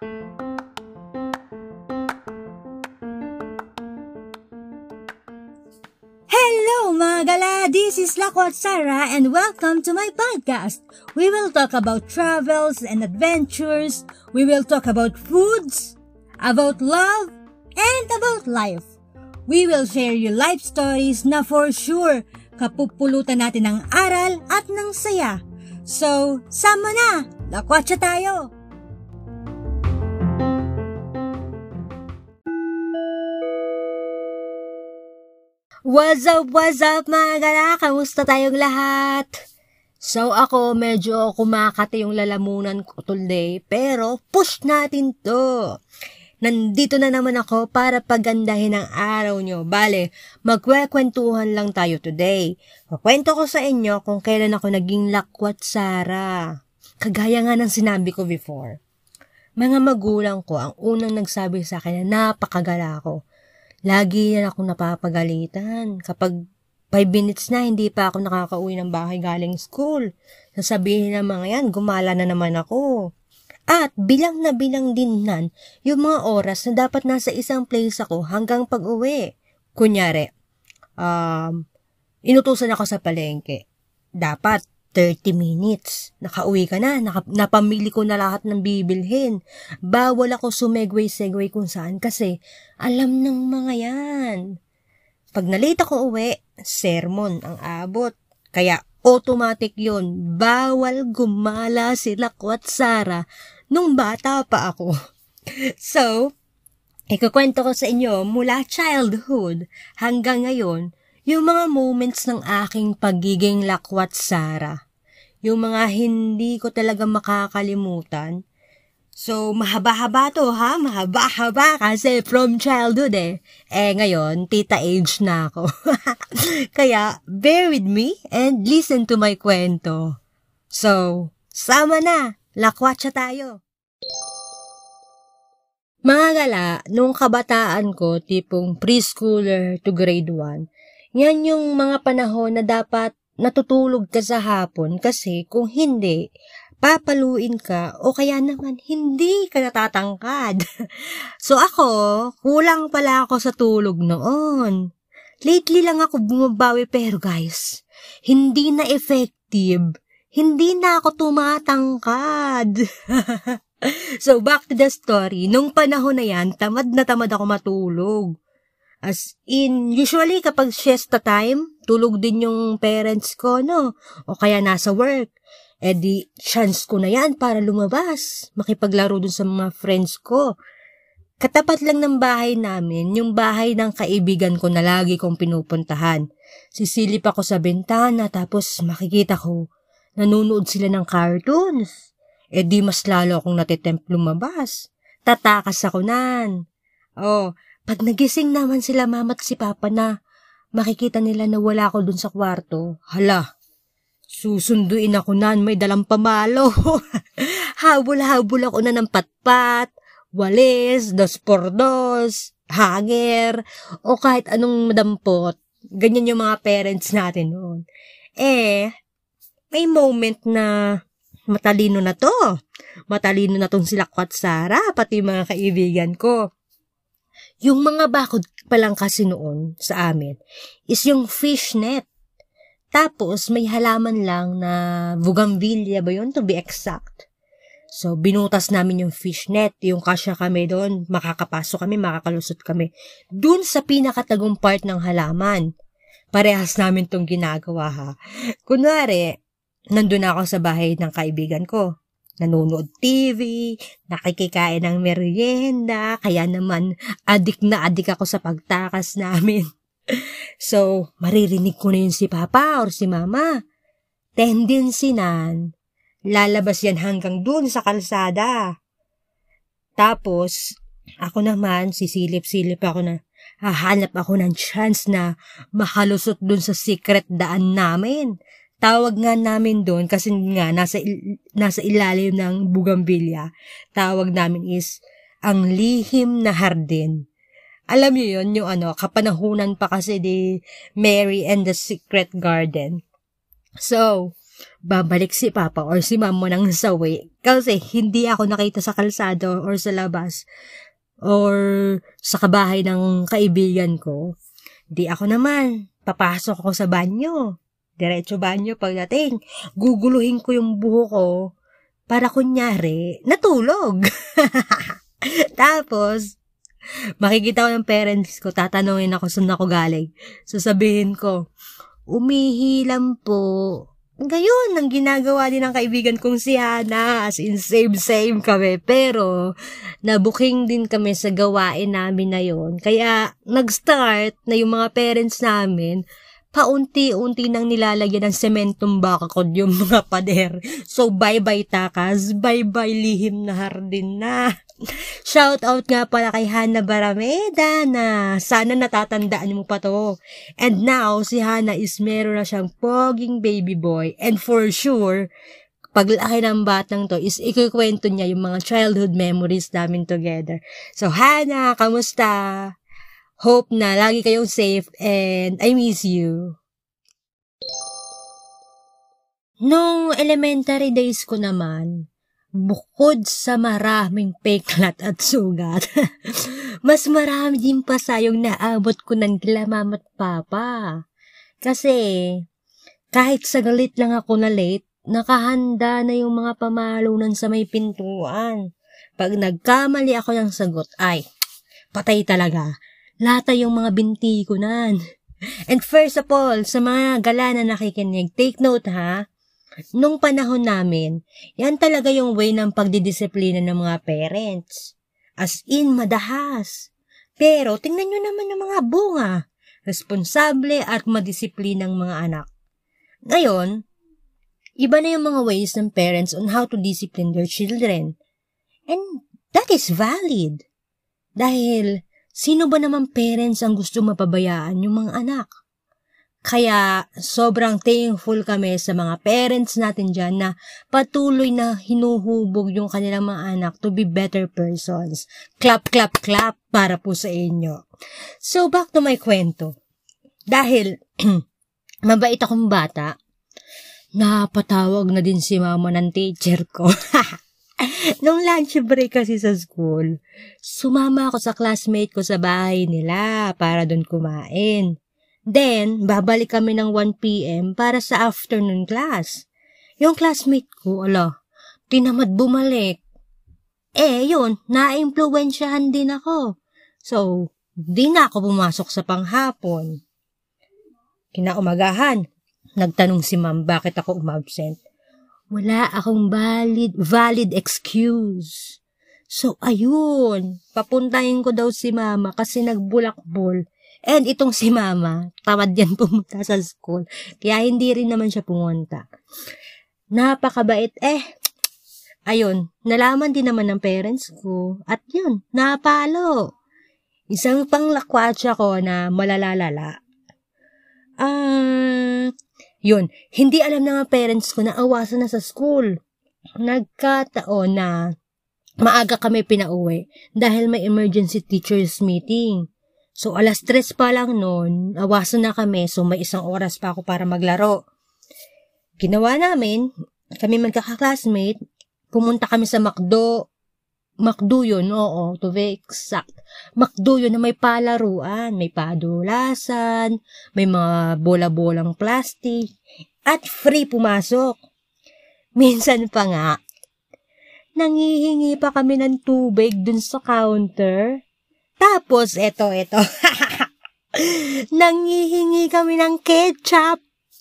Hello mga gala! This is Lakwat Sarah and welcome to my podcast. We will talk about travels and adventures. We will talk about foods, about love, and about life. We will share you life stories na for sure kapupulutan natin ng aral at ng saya. So, sama na! Lakwatsa tayo! What's up, what's up mga gala? Kamusta tayong lahat? So ako medyo kumakati yung lalamunan ko today pero push natin to. Nandito na naman ako para pagandahin ang araw nyo. Bale, magkwekwentuhan lang tayo today. Kukwento ko sa inyo kung kailan ako naging lakwat Sara. Kagaya nga ng sinabi ko before. Mga magulang ko ang unang nagsabi sa akin na napakagala ko. Lagi yan ako napapagalitan. Kapag 5 minutes na, hindi pa ako nakakauwi ng bahay galing school. Sasabihin ng mga yan, gumala na naman ako. At bilang na bilang din nan yung mga oras na dapat nasa isang place ako hanggang pag-uwi. Kunyari, um, inutusan ako sa palengke. Dapat 30 minutes. Nakauwi ka na, naka, napamili ko na lahat ng bibilhin. Bawal ako sumegway-segway kung saan kasi alam ng mga yan. Pag nalita ko uwi, sermon ang abot. Kaya automatic yon Bawal gumala sila ko at Sara nung bata pa ako. so, ikukwento ko sa inyo mula childhood hanggang ngayon yung mga moments ng aking pagiging lakwat Sara. Yung mga hindi ko talaga makakalimutan. So, mahaba-haba to ha? Mahaba-haba kasi from childhood eh. Eh, ngayon, tita age na ako. Kaya, bear with me and listen to my kwento. So, sama na! Lakwatsa tayo! Mga gala, nung kabataan ko, tipong preschooler to grade 1, yan yung mga panahon na dapat natutulog ka sa hapon kasi kung hindi, papaluin ka o kaya naman hindi ka natatangkad. so ako, kulang pala ako sa tulog noon. Lately lang ako bumabawi pero guys, hindi na effective. Hindi na ako tumatangkad. so back to the story, nung panahon na yan, tamad na tamad ako matulog. As in, usually kapag siesta time, tulog din yung parents ko, no? O kaya nasa work. Eh di, chance ko na yan para lumabas, makipaglaro dun sa mga friends ko. Katapat lang ng bahay namin, yung bahay ng kaibigan ko na lagi kong pinupuntahan. Sisilip ako sa bintana tapos makikita ko, nanonood sila ng cartoons. Eh di mas lalo akong natitempt lumabas. Tatakas ako nan. Oh, pag nagising naman sila mama at si papa na, makikita nila na wala ako dun sa kwarto. Hala, susunduin ako nan may dalang pamalo. Habol-habol ako na ng patpat, walis, dos por dos, hanger, o kahit anong madampot. Ganyan yung mga parents natin noon. Eh, may moment na matalino na to. Matalino na tong sila Kwat Sara, pati mga kaibigan ko. Yung mga bakod pa lang kasi noon sa amin is yung fishnet. Tapos may halaman lang na bougainvillea ba yun to be exact. So, binutas namin yung fishnet, yung kasya kami doon, makakapasok kami, makakalusot kami. Doon sa pinakatagong part ng halaman. Parehas namin tong ginagawa ha. Kunwari, nandun ako sa bahay ng kaibigan ko. Nanonood TV, nakikikain ng merienda, kaya naman adik na adik ako sa pagtakas namin. so, maririnig ko na yun si Papa or si Mama. Tendency nan, lalabas yan hanggang dun sa kalsada. Tapos, ako naman, sisilip-silip ako na, hahanap ako ng chance na makalusot dun sa secret daan namin. Tawag nga namin doon kasi nga nasa, nasa ilalim ng bugambilya. Tawag namin is ang lihim na hardin. Alam niyo yon yung ano, kapanahunan pa kasi di Mary and the Secret Garden. So, babalik si Papa or si Mama ng sawi. Kasi hindi ako nakita sa kalsado or sa labas or sa kabahay ng kaibigan ko. Di ako naman. Papasok ako sa banyo. Diretso banyo pagdating. Guguluhin ko yung buho ko para kunyari, natulog. Tapos, makikita ko ng parents ko, tatanungin ako saan ako galing. Sasabihin ko, umihilam po. Gayon, ang ginagawa din ng kaibigan kong si Hana. As in, same-same kami. Pero, nabuking din kami sa gawain namin na yon Kaya, nag-start na yung mga parents namin, paunti-unti nang nilalagyan ng sementong bakakod yung mga pader. So, bye-bye takas, bye-bye lihim na hardin na. Shout out nga pala kay Hana Barameda na sana natatandaan mo pa to. And now, si Hana is meron na siyang poging baby boy. And for sure, paglaki ng batang to is ikikwento niya yung mga childhood memories namin together. So, Hana, kamusta? Hope na lagi kayong safe and I miss you. Nung elementary days ko naman, bukod sa maraming peklat at sugat, mas marami din pa sayong naabot ko ng kila mama at papa. Kasi, kahit saglit lang ako na late, nakahanda na yung mga pamalunan sa may pintuan. Pag nagkamali ako ng sagot, ay, patay talaga. Lata yung mga binti ko nan. And first of all, sa mga gala na nakikinig, take note ha, nung panahon namin, yan talaga yung way ng pagdidisiplina ng mga parents. As in, madahas. Pero, tingnan nyo naman ng mga bunga. Responsable at madisiplinang mga anak. Ngayon, iba na yung mga ways ng parents on how to discipline their children. And that is valid. Dahil Sino ba naman parents ang gusto mapabayaan yung mga anak? Kaya sobrang thankful kami sa mga parents natin dyan na patuloy na hinuhubog yung kanilang mga anak to be better persons. Clap, clap, clap para po sa inyo. So back to my kwento. Dahil mabait akong bata, napatawag na din si mama ng teacher ko. Nung lunch break kasi sa school, sumama ako sa classmate ko sa bahay nila para doon kumain. Then, babalik kami ng 1pm para sa afternoon class. Yung classmate ko, ala, tinamad bumalik. Eh, yun, na-impluensyahan din ako. So, di na ako pumasok sa panghapon. Kinaumagahan, nagtanong si ma'am bakit ako umabsent. Wala akong valid, valid excuse. So, ayun, papuntahin ko daw si mama kasi nagbulakbol. And itong si mama, tamad yan pumunta sa school. Kaya hindi rin naman siya pumunta. Napakabait. Eh, ayun, nalaman din naman ng parents ko. At yun, napalo. Isang panglakwatsa ko na malalalala. Ah, uh, yun, hindi alam ng parents ko na awasan na sa school. Nagkataon na maaga kami pinauwi dahil may emergency teachers meeting. So, alas tres pa lang noon, awasan na kami, so may isang oras pa ako para maglaro. Ginawa namin, kami magkaka-classmate, pumunta kami sa McDo, McDo yun, oo, to be exact. McDo yun na may palaruan, may padulasan, may mga bola-bolang plastic, at free pumasok. Minsan pa nga, nangihingi pa kami ng tubig dun sa counter. Tapos, eto, eto. nangihingi kami ng ketchup.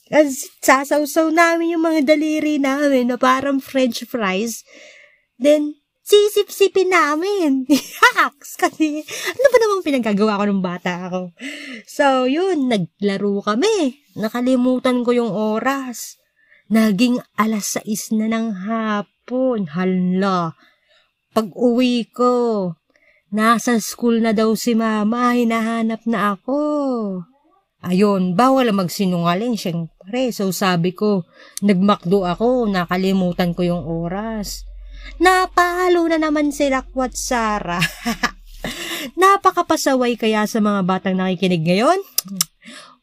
As sasawsaw namin yung mga daliri namin na parang french fries. Then, sisip-sipin namin. Hacks! Kasi, ano ba namang pinagagawa ko ng bata ako? So, yun, naglaro kami. Nakalimutan ko yung oras. Naging alas 6 na ng hapon. Hala. Pag uwi ko, nasa school na daw si mama, hinahanap na ako. Ayun, bawal magsinungaling, syempre. So sabi ko, nagmakdo ako, nakalimutan ko yung oras. Napahalo na naman sila Kwat Sara. Napakapasaway kaya sa mga batang nakikinig ngayon.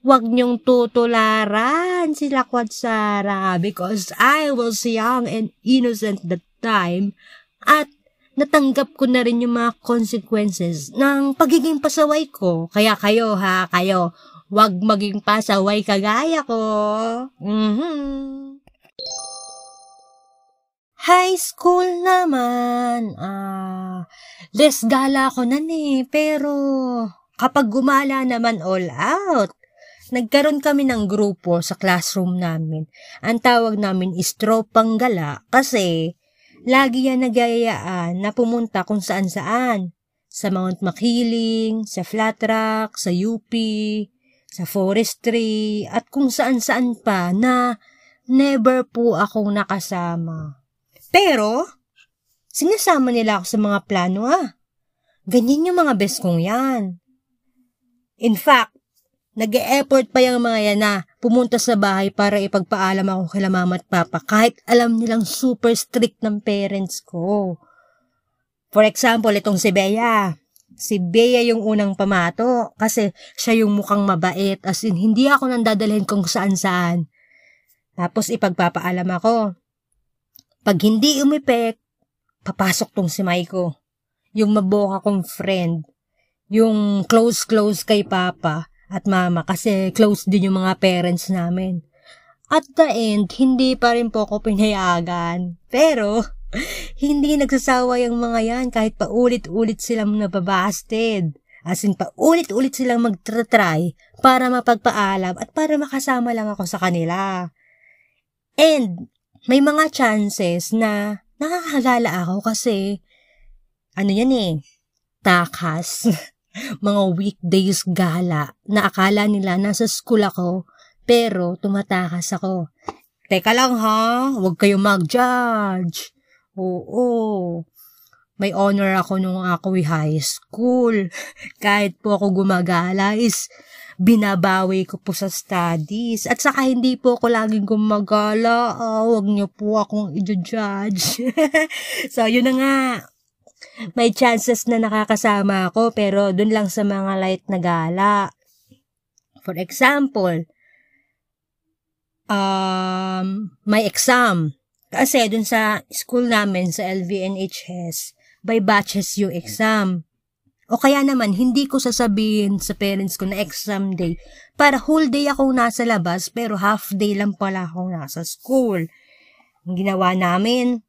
wag niyong tutularan sila Kwatsara because I was young and innocent that time at natanggap ko na rin yung mga consequences ng pagiging pasaway ko. Kaya kayo ha, kayo, wag maging pasaway kagaya ko. Mm-hmm. High school naman, ah, less gala ko na eh, pero kapag gumala naman all out, nagkaroon kami ng grupo sa classroom namin. Ang tawag namin is tropang gala kasi lagi yan nagyayaan na pumunta kung saan saan. Sa Mount Makiling, sa Flat Rock, sa UP, sa forestry, at kung saan saan pa na never po akong nakasama. Pero, sinasama nila ako sa mga plano ah. Ganyan yung mga best kong yan. In fact, nag-e-effort pa yung mga yan na pumunta sa bahay para ipagpaalam ako kila mama at papa kahit alam nilang super strict ng parents ko. For example, itong si Bea. Si Bea yung unang pamato kasi siya yung mukhang mabait as in hindi ako nang dadalhin kung saan saan. Tapos ipagpapaalam ako. Pag hindi umipek, papasok tong si Maiko. Yung maboka kong friend. Yung close-close kay Papa at mama kasi close din yung mga parents namin. At the end, hindi pa rin po ako pinayagan. Pero, hindi nagsasawa yung mga yan kahit paulit-ulit silang nababasted. As in, paulit-ulit silang magtratry para mapagpaalam at para makasama lang ako sa kanila. And, may mga chances na nakakagala ako kasi, ano yan eh, takas. mga weekdays gala na akala nila nasa school ako pero tumatakas ako. Teka lang ha, huwag kayong mag-judge. Oo, may honor ako nung ako high school. Kahit po ako gumagala is binabawi ko po sa studies. At saka hindi po ako laging gumagala. Oh, huwag niyo po akong i-judge. so, yun na nga may chances na nakakasama ako pero dun lang sa mga light na gala. For example, um, may exam. Kasi dun sa school namin, sa LVNHS, by batches yung exam. O kaya naman, hindi ko sasabihin sa parents ko na exam day para whole day akong nasa labas pero half day lang pala akong nasa school. Ang ginawa namin,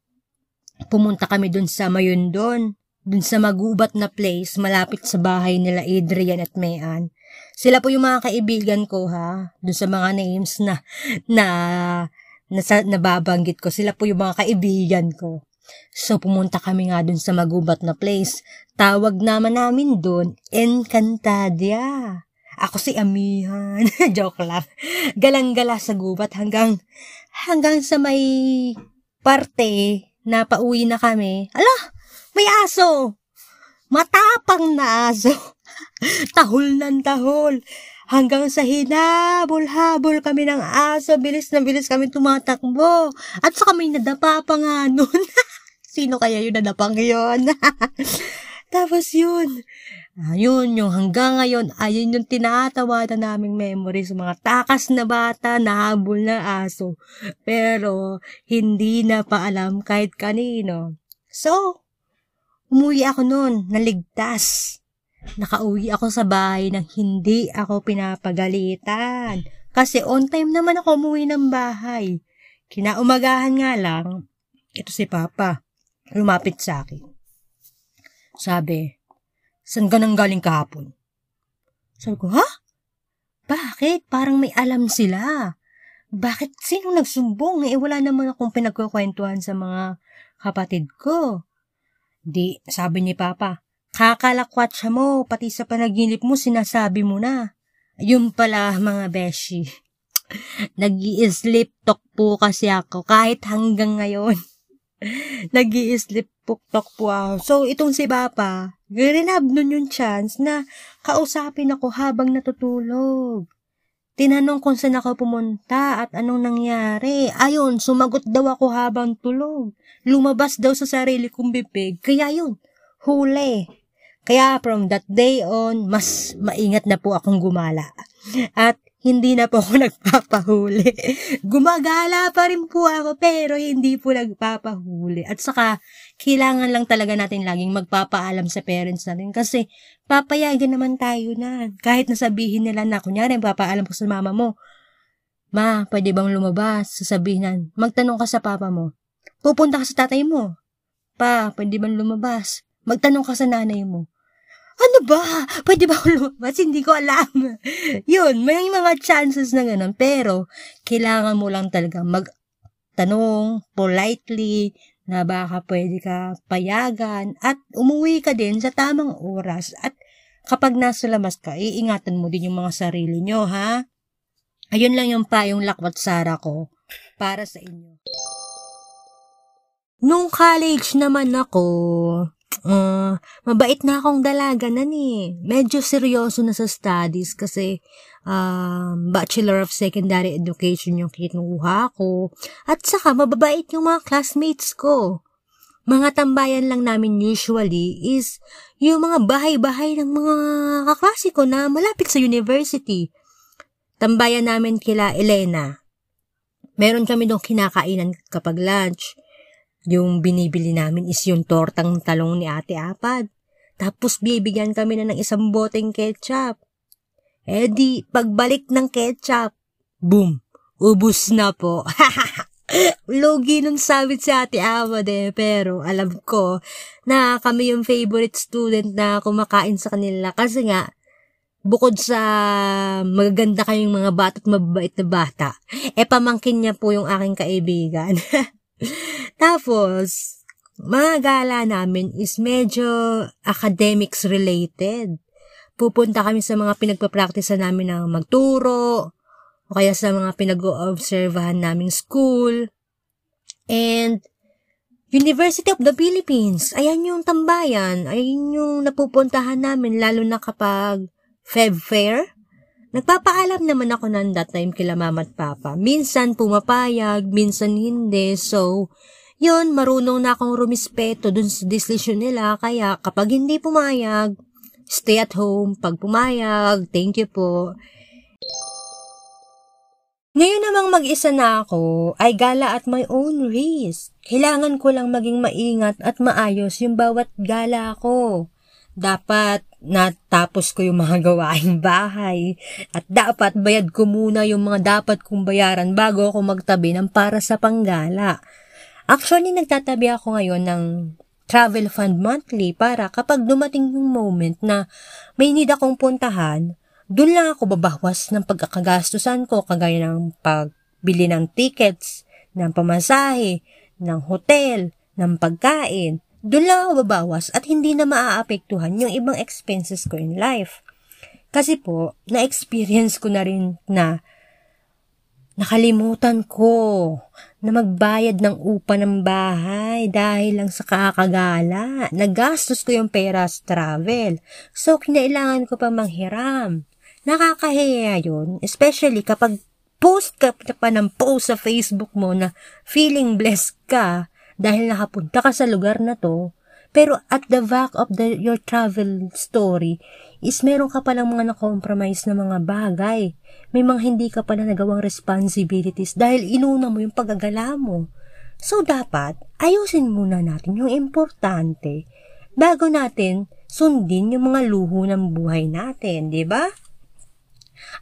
pumunta kami dun sa Mayundon, dun sa magubat na place malapit sa bahay nila Adrian at Mayan. Sila po yung mga kaibigan ko ha, dun sa mga names na na nasa, nababanggit ko. Sila po yung mga kaibigan ko. So, pumunta kami nga dun sa magubat na place. Tawag naman namin dun, Encantadia. Ako si Amihan. Joke lang. Galang-gala sa gubat hanggang, hanggang sa may parte na pauwi na kami, ala, may aso! Matapang na aso. tahol ng tahol. Hanggang sa hinabol-habol kami ng aso, bilis na bilis kami tumatakbo. At sa kami nadapa pa nga nun. Sino kaya yung nadapang yun? Tapos yun, ayun yung hanggang ngayon, ayun yung tinatawa na naming memory sa mga takas na bata, nahabol na aso. Pero, hindi na paalam kahit kanino. So, umuwi ako noon, naligtas. Nakauwi ako sa bahay nang hindi ako pinapagalitan. Kasi on time naman ako umuwi ng bahay. Kinaumagahan nga lang, ito si Papa, lumapit sa akin. Sabi, saan ka nang galing kahapon? Sabi ko, ha? Bakit? Parang may alam sila. Bakit? Sino nagsumbong? Eh, wala naman akong pinagkukwentuhan sa mga kapatid ko. Di, sabi ni Papa, kakalakwat siya mo, pati sa panaginip mo, sinasabi mo na. Yun pala, mga beshi. nag sleep talk po kasi ako kahit hanggang ngayon. nag sleep puktok po ako. So, itong si Papa, rinab nun yung chance na kausapin ako habang natutulog. Tinanong kung saan ako pumunta at anong nangyari. Ayon, sumagot daw ako habang tulog. Lumabas daw sa sarili kong bibig. Kaya yun, huli. Kaya from that day on, mas maingat na po akong gumala. At hindi na po ako nagpapahuli. Gumagala pa rin po ako pero hindi po nagpapahuli. At saka, kailangan lang talaga natin laging magpapaalam sa parents natin kasi papayagan naman tayo na. Kahit nasabihin nila na, kunyari, papaalam ko sa mama mo, Ma, pwede bang lumabas? Sasabihin na, magtanong ka sa papa mo. Pupunta ka sa tatay mo. Pa, pwede bang lumabas? Magtanong ka sa nanay mo ano ba? Pwede ba akong lumabas? Hindi ko alam. Yun, may mga chances na ganun. Pero, kailangan mo lang talaga magtanong politely na baka pwede ka payagan at umuwi ka din sa tamang oras. At kapag nasa labas ka, iingatan mo din yung mga sarili nyo, ha? Ayun lang yung payong lakwat sara ko para sa inyo. Nung college naman ako, uh, mabait na akong dalaga na ni. Medyo seryoso na sa studies kasi uh, Bachelor of Secondary Education yung kinuha ko. At saka mababait yung mga classmates ko. Mga tambayan lang namin usually is yung mga bahay-bahay ng mga kaklase ko na malapit sa university. Tambayan namin kila Elena. Meron kami doon kinakainan kapag lunch. Yung binibili namin is yung tortang talong ni Ate Apad. Tapos bibigyan kami na ng isang boteng ketchup. Eh pagbalik ng ketchup, boom, ubus na po. Logi nun sabit si Ate Awad eh, pero alam ko na kami yung favorite student na kumakain sa kanila kasi nga, bukod sa magaganda kayong mga bata at mababait na bata, eh pamangkin niya po yung aking kaibigan. Tapos, mga gala namin is medyo academics related. Pupunta kami sa mga pinagpapraktisa namin ng magturo, o kaya sa mga pinag-oobservahan naming school. And, University of the Philippines, ayan yung tambayan, ayan yung napupuntahan namin, lalo na kapag Feb Fair. Nagpapaalam naman ako ng that time kila mama at papa. Minsan pumapayag, minsan hindi. So, yun, marunong na akong rumispeto dun sa decision nila, kaya kapag hindi pumayag, stay at home. Pag pumayag, thank you po. Ngayon namang mag-isa na ako, ay gala at my own risk. Kailangan ko lang maging maingat at maayos yung bawat gala ko. Dapat natapos ko yung mga gawaing bahay at dapat bayad ko muna yung mga dapat kong bayaran bago ako magtabi ng para sa panggala. Actually, nagtatabi ako ngayon ng travel fund monthly para kapag dumating yung moment na may need akong puntahan, doon lang ako babawas ng pagkakagastusan ko kagaya ng pagbili ng tickets, ng pamasahe, ng hotel, ng pagkain. Doon lang ako babawas at hindi na maaapektuhan yung ibang expenses ko in life. Kasi po, na-experience ko na rin na Nakalimutan ko na magbayad ng upa ng bahay dahil lang sa kakagala. Nagastos ko yung pera sa travel. So, kinailangan ko pa manghiram. Nakakahiya yun, especially kapag post ka pa ng post sa Facebook mo na feeling blessed ka dahil nakapunta ka sa lugar na to, pero at the back of the, your travel story is meron ka palang mga na-compromise na mga bagay. May mga hindi ka pala nagawang responsibilities dahil inuna mo yung paggagala mo. So, dapat, ayusin muna natin yung importante bago natin sundin yung mga luho ng buhay natin, di ba?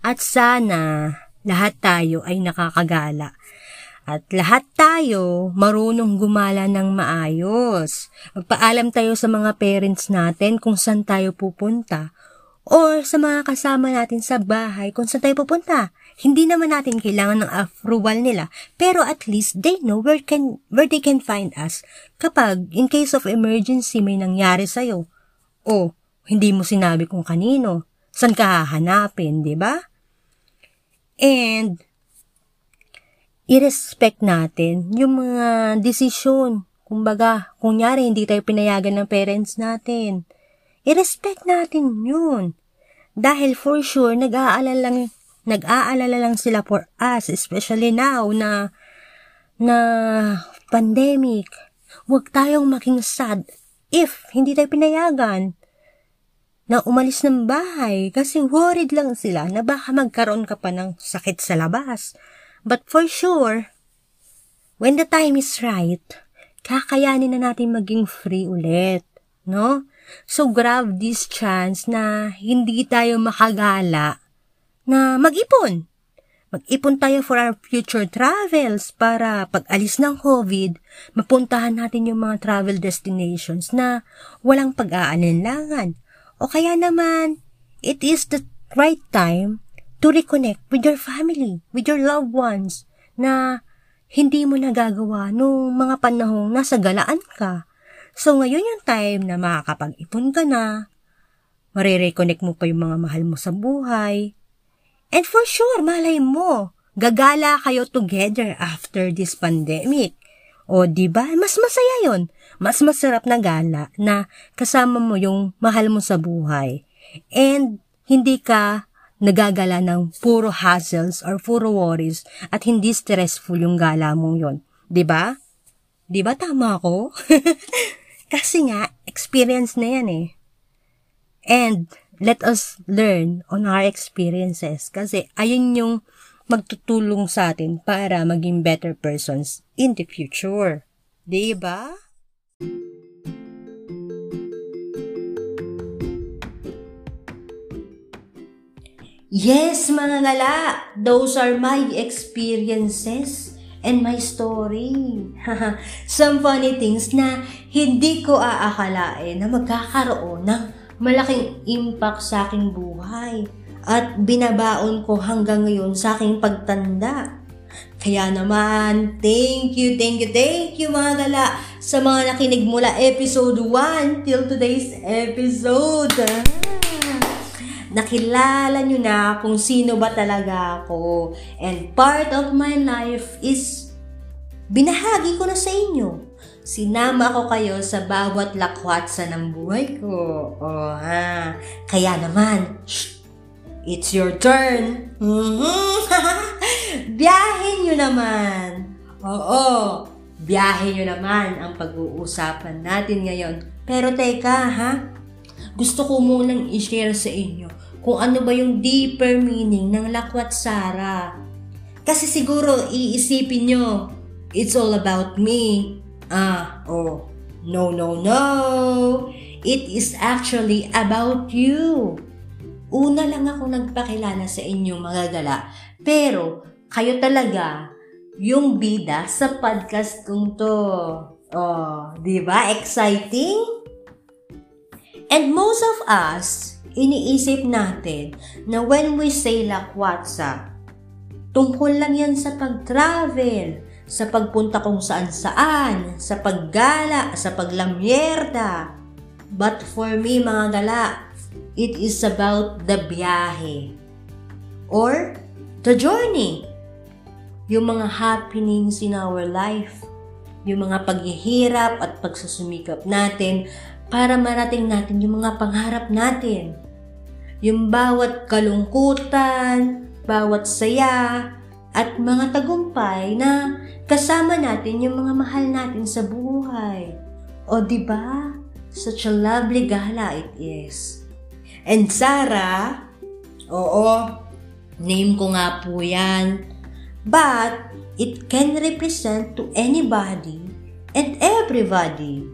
At sana, lahat tayo ay nakakagala at lahat tayo marunong gumala ng maayos. Magpaalam tayo sa mga parents natin kung saan tayo pupunta. Or sa mga kasama natin sa bahay kung saan tayo pupunta. Hindi naman natin kailangan ng approval nila, pero at least they know where, can, where they can find us kapag in case of emergency may nangyari sa'yo. O, hindi mo sinabi kung kanino. Saan ka hahanapin, di ba? And, i-respect natin yung mga desisyon. Kumbaga, kunyari hindi tayo pinayagan ng parents natin. I-respect natin yun. Dahil for sure, nag-aalala lang, nag-aalala lang sila for us, especially now na, na pandemic. Huwag tayong maging sad if hindi tayo pinayagan. na umalis ng bahay kasi worried lang sila na baka magkaroon ka pa ng sakit sa labas. But for sure, when the time is right, kakayanin na natin maging free ulit. No? So grab this chance na hindi tayo makagala na mag-ipon. Mag-ipon tayo for our future travels para pag alis ng COVID, mapuntahan natin yung mga travel destinations na walang pag-aalinlangan o kaya naman, it is the right time to reconnect with your family, with your loved ones, na hindi mo nagagawa nung mga panahong nasa galaan ka. So ngayon yung time na makakapag-ipon ka na, marireconnect mo pa yung mga mahal mo sa buhay. And for sure, malay mo, gagala kayo together after this pandemic. O, di ba? Mas masaya yon. Mas masarap na gala na kasama mo yung mahal mo sa buhay. And hindi ka nagagala ng puro hassles or puro worries at hindi stressful yung gala mong yon. Di ba? Di ba tama ako? Kasi nga, experience na yan eh. And let us learn on our experiences kasi ayun yung magtutulong sa atin para maging better persons in the future. Di ba? Yes, mga ngala, those are my experiences and my story. Some funny things na hindi ko aakalain na magkakaroon ng malaking impact sa aking buhay at binabaon ko hanggang ngayon sa aking pagtanda. Kaya naman, thank you, thank you, thank you mga gala sa mga nakinig mula episode 1 till today's episode. Ah, nakilala nyo na kung sino ba talaga ako. And part of my life is binahagi ko na sa inyo. Sinama ko kayo sa bawat lakwatsa ng buhay ko. Oh, ha. Kaya naman, shh, It's your turn. Mm-hmm. Biyahin nyo naman. Oo, biyahin nyo naman ang pag-uusapan natin ngayon. Pero teka ha, gusto ko munang i-share sa inyo kung ano ba yung deeper meaning ng lakwat Sara. Kasi siguro iisipin nyo, it's all about me. Ah, oh, no, no, no. It is actually about you. Una lang ako nagpakilala sa inyong mga gala. Pero, kayo talaga yung bida sa podcast kong to. Oh, di ba? Exciting? And most of us, iniisip natin na when we say lakwatsa, tungkol lang yan sa pag-travel, sa pagpunta kung saan-saan, sa paggala, sa paglamyerda. But for me, mga gala, It is about the biyahe or the journey. Yung mga happenings in our life, yung mga paghihirap at pagsusumikap natin para marating natin yung mga pangarap natin. Yung bawat kalungkutan, bawat saya, at mga tagumpay na kasama natin yung mga mahal natin sa buhay. O di ba? Such a lovely gala it is. And Sarah, oo, name ko nga po yan. But, it can represent to anybody and everybody.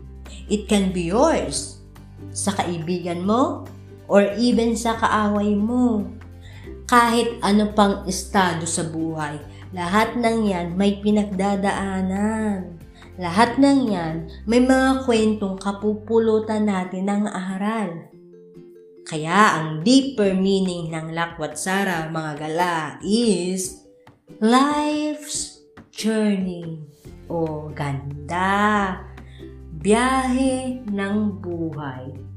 It can be yours. Sa kaibigan mo, or even sa kaaway mo. Kahit ano pang estado sa buhay, lahat ng yan may pinagdadaanan. Lahat ng yan may mga kwentong kapupulutan natin ng aral. Kaya ang deeper meaning ng Lakwat Sara mga gala is life's journey o ganda, biyahe ng buhay.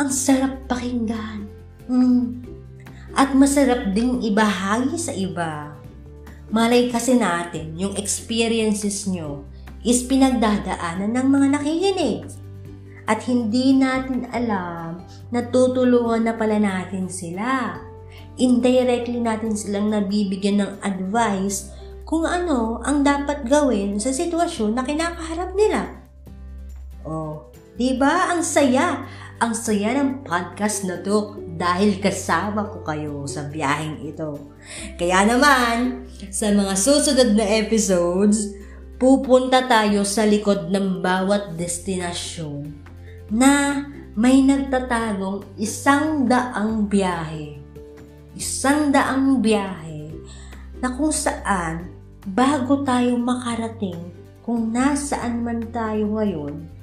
Ang sarap pakinggan. Mm. At masarap ding ibahagi sa iba. Malay kasi natin yung experiences nyo is pinagdadaanan ng mga nakikinig at hindi natin alam na tutulungan na pala natin sila. Indirectly natin silang nabibigyan ng advice kung ano ang dapat gawin sa sitwasyon na kinakaharap nila. Oh, 'di ba? Ang saya ang saya ng podcast na to dahil kasama ko kayo sa biyaheng ito. Kaya naman, sa mga susunod na episodes, pupunta tayo sa likod ng bawat destinasyon na may nagtatagong isang daang biyahe. Isang daang biyahe na kung saan bago tayo makarating kung nasaan man tayo ngayon,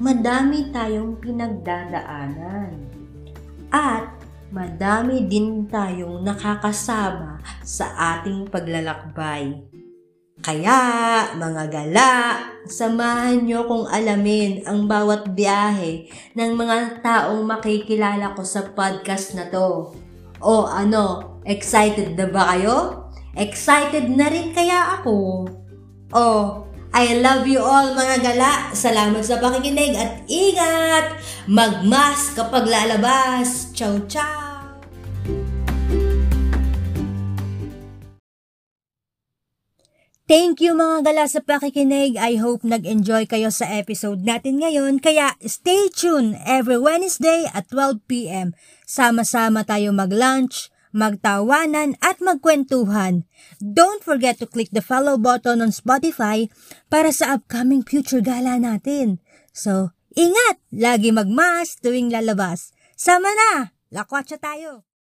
madami tayong pinagdadaanan. At madami din tayong nakakasama sa ating paglalakbay. Kaya, mga gala, samahan nyo kung alamin ang bawat biyahe ng mga taong makikilala ko sa podcast na to. O ano, excited na ba kayo? Excited na rin kaya ako? O, I love you all mga gala. Salamat sa pakikinig at ingat! Magmas kapag lalabas. Ciao, ciao! Thank you mga gala sa pakikinig. I hope nag-enjoy kayo sa episode natin ngayon. Kaya stay tuned every Wednesday at 12pm. Sama-sama tayo mag-lunch, magtawanan at magkwentuhan. Don't forget to click the follow button on Spotify para sa upcoming future gala natin. So, ingat! Lagi magmas tuwing lalabas. Sama na! Lakwatsa tayo!